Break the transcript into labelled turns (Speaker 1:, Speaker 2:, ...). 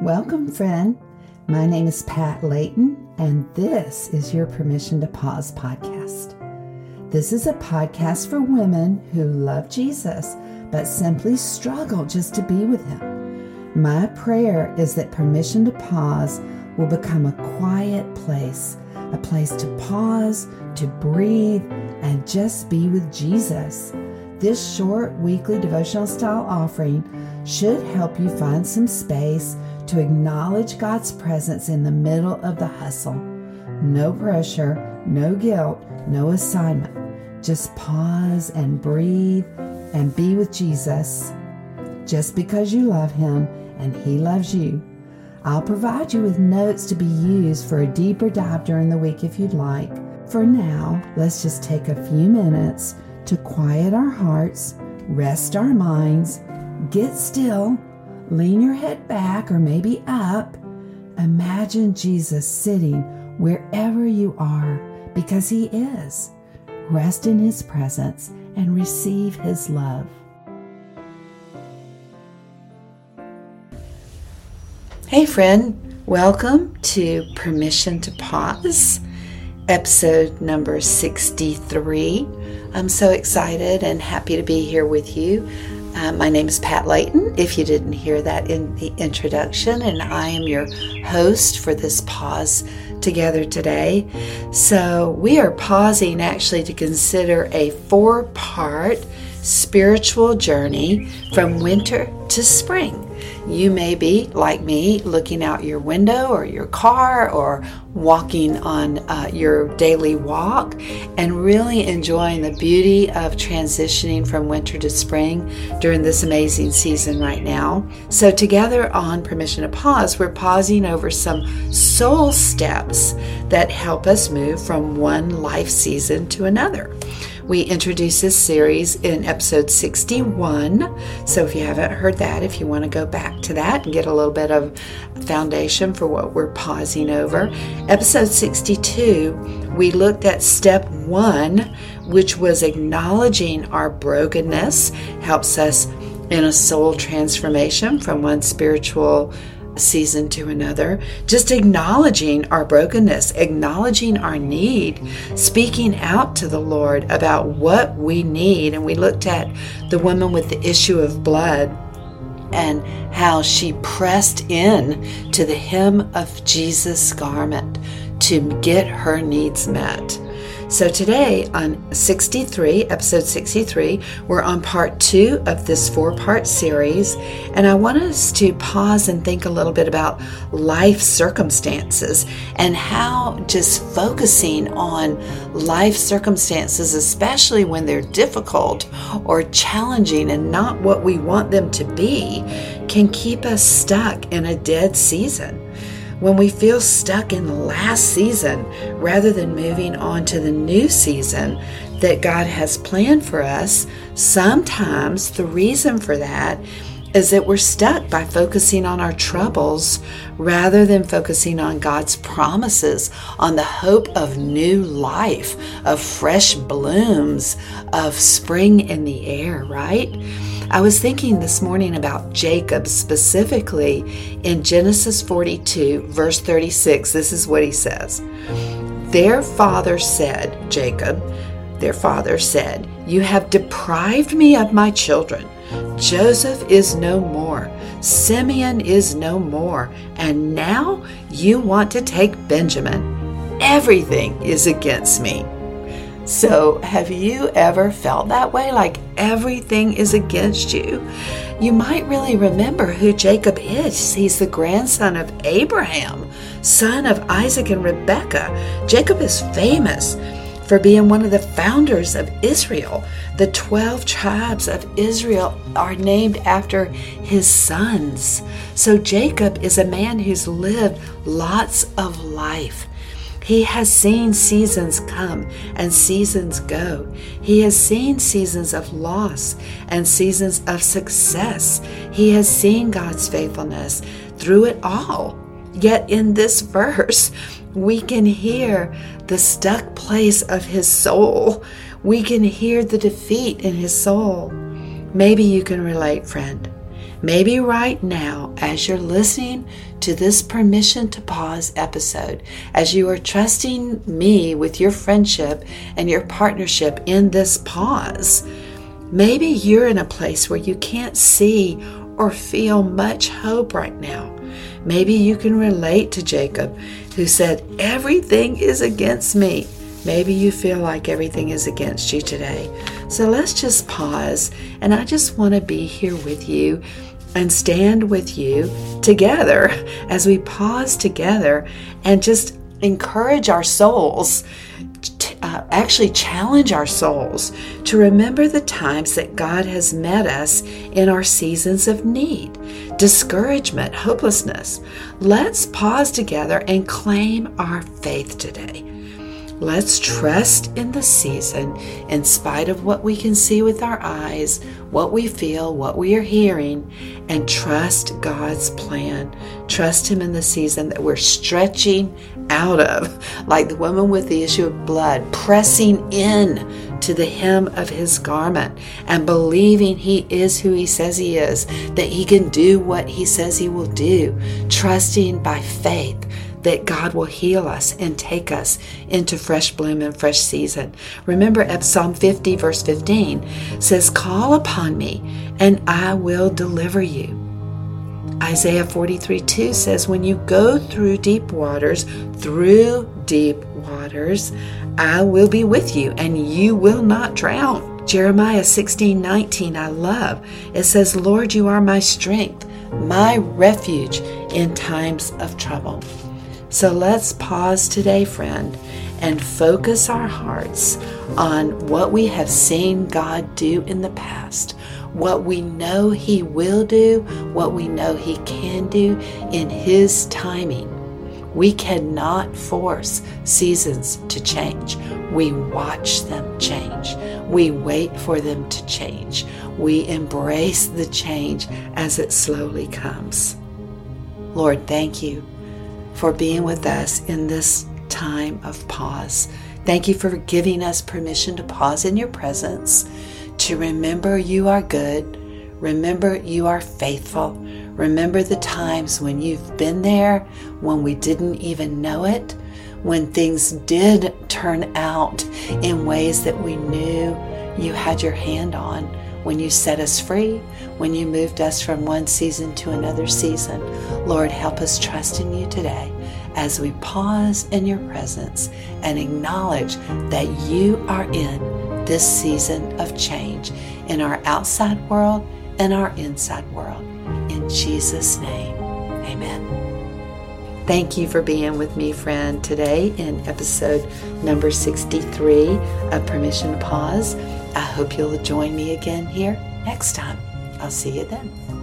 Speaker 1: Welcome, friend. My name is Pat Layton, and this is your Permission to Pause podcast. This is a podcast for women who love Jesus but simply struggle just to be with Him. My prayer is that Permission to Pause will become a quiet place, a place to pause, to breathe, and just be with Jesus. This short weekly devotional style offering should help you find some space to acknowledge God's presence in the middle of the hustle. No pressure, no guilt, no assignment. Just pause and breathe and be with Jesus. Just because you love Him and He loves you. I'll provide you with notes to be used for a deeper dive during the week if you'd like. For now, let's just take a few minutes to quiet our hearts, rest our minds, get still Lean your head back or maybe up. Imagine Jesus sitting wherever you are because He is. Rest in His presence and receive His love. Hey, friend, welcome to Permission to Pause, episode number 63. I'm so excited and happy to be here with you. Uh, my name is Pat Layton, if you didn't hear that in the introduction, and I am your host for this pause together today. So, we are pausing actually to consider a four part spiritual journey from winter to spring. You may be, like me, looking out your window or your car or walking on uh, your daily walk and really enjoying the beauty of transitioning from winter to spring during this amazing season right now. So, together on Permission to Pause, we're pausing over some soul steps that help us move from one life season to another. We introduced this series in episode 61. So if you haven't heard that, if you want to go back to that and get a little bit of foundation for what we're pausing over, episode 62, we looked at step one, which was acknowledging our brokenness, helps us in a soul transformation from one spiritual season to another, just acknowledging our brokenness, acknowledging our need, speaking out to the Lord about what we need. And we looked at the woman with the issue of blood and how she pressed in to the hem of Jesus' garment to get her needs met. So today on 63, episode 63, we're on part two of this four part series. And I want us to pause and think a little bit about life circumstances and how just focusing on life circumstances, especially when they're difficult or challenging and not what we want them to be, can keep us stuck in a dead season when we feel stuck in the last season rather than moving on to the new season that God has planned for us, sometimes the reason for that is that we're stuck by focusing on our troubles rather than focusing on God's promises, on the hope of new life, of fresh blooms, of spring in the air, right? I was thinking this morning about Jacob specifically in Genesis 42, verse 36. This is what he says Their father said, Jacob, their father said, You have deprived me of my children. Joseph is no more. Simeon is no more. And now you want to take Benjamin. Everything is against me. So, have you ever felt that way? Like everything is against you? You might really remember who Jacob is. He's the grandson of Abraham, son of Isaac and Rebekah. Jacob is famous for being one of the founders of Israel. The 12 tribes of Israel are named after his sons. So, Jacob is a man who's lived lots of life. He has seen seasons come and seasons go. He has seen seasons of loss and seasons of success. He has seen God's faithfulness through it all. Yet in this verse, we can hear the stuck place of his soul. We can hear the defeat in his soul. Maybe you can relate, friend. Maybe right now, as you're listening to this Permission to Pause episode, as you are trusting me with your friendship and your partnership in this pause, maybe you're in a place where you can't see or feel much hope right now. Maybe you can relate to Jacob, who said, Everything is against me. Maybe you feel like everything is against you today. So let's just pause, and I just want to be here with you and stand with you together as we pause together and just encourage our souls, uh, actually challenge our souls to remember the times that God has met us in our seasons of need, discouragement, hopelessness. Let's pause together and claim our faith today. Let's trust in the season. In spite of what we can see with our eyes, what we feel, what we are hearing, and trust God's plan. Trust Him in the season that we're stretching out of, like the woman with the issue of blood, pressing in to the hem of His garment and believing He is who He says He is, that He can do what He says He will do, trusting by faith that God will heal us and take us into fresh bloom and fresh season. Remember, Psalm 50, verse 15 says, Call upon me, and I will deliver you. Isaiah 43 2 says, When you go through deep waters, through deep waters, I will be with you, and you will not drown. Jeremiah 16 19, I love. It says, Lord, you are my strength, my refuge in times of trouble. So let's pause today, friend, and focus our hearts on what we have seen God do in the past, what we know He will do, what we know He can do in His timing. We cannot force seasons to change. We watch them change. We wait for them to change. We embrace the change as it slowly comes. Lord, thank you for being with us in this time of pause. Thank you for giving us permission to pause in your presence, to remember you are good, remember you are faithful, remember the times when you've been there, when we didn't even know it, when things did turn out in ways that we knew you had your hand on when you set us free, when you moved us from one season to another season. Lord, help us trust in you today as we pause in your presence and acknowledge that you are in this season of change in our outside world and our inside world. In Jesus' name, amen. Thank you for being with me, friend, today in episode number 63 of Permission to Pause. I hope you'll join me again here next time. I'll see you then.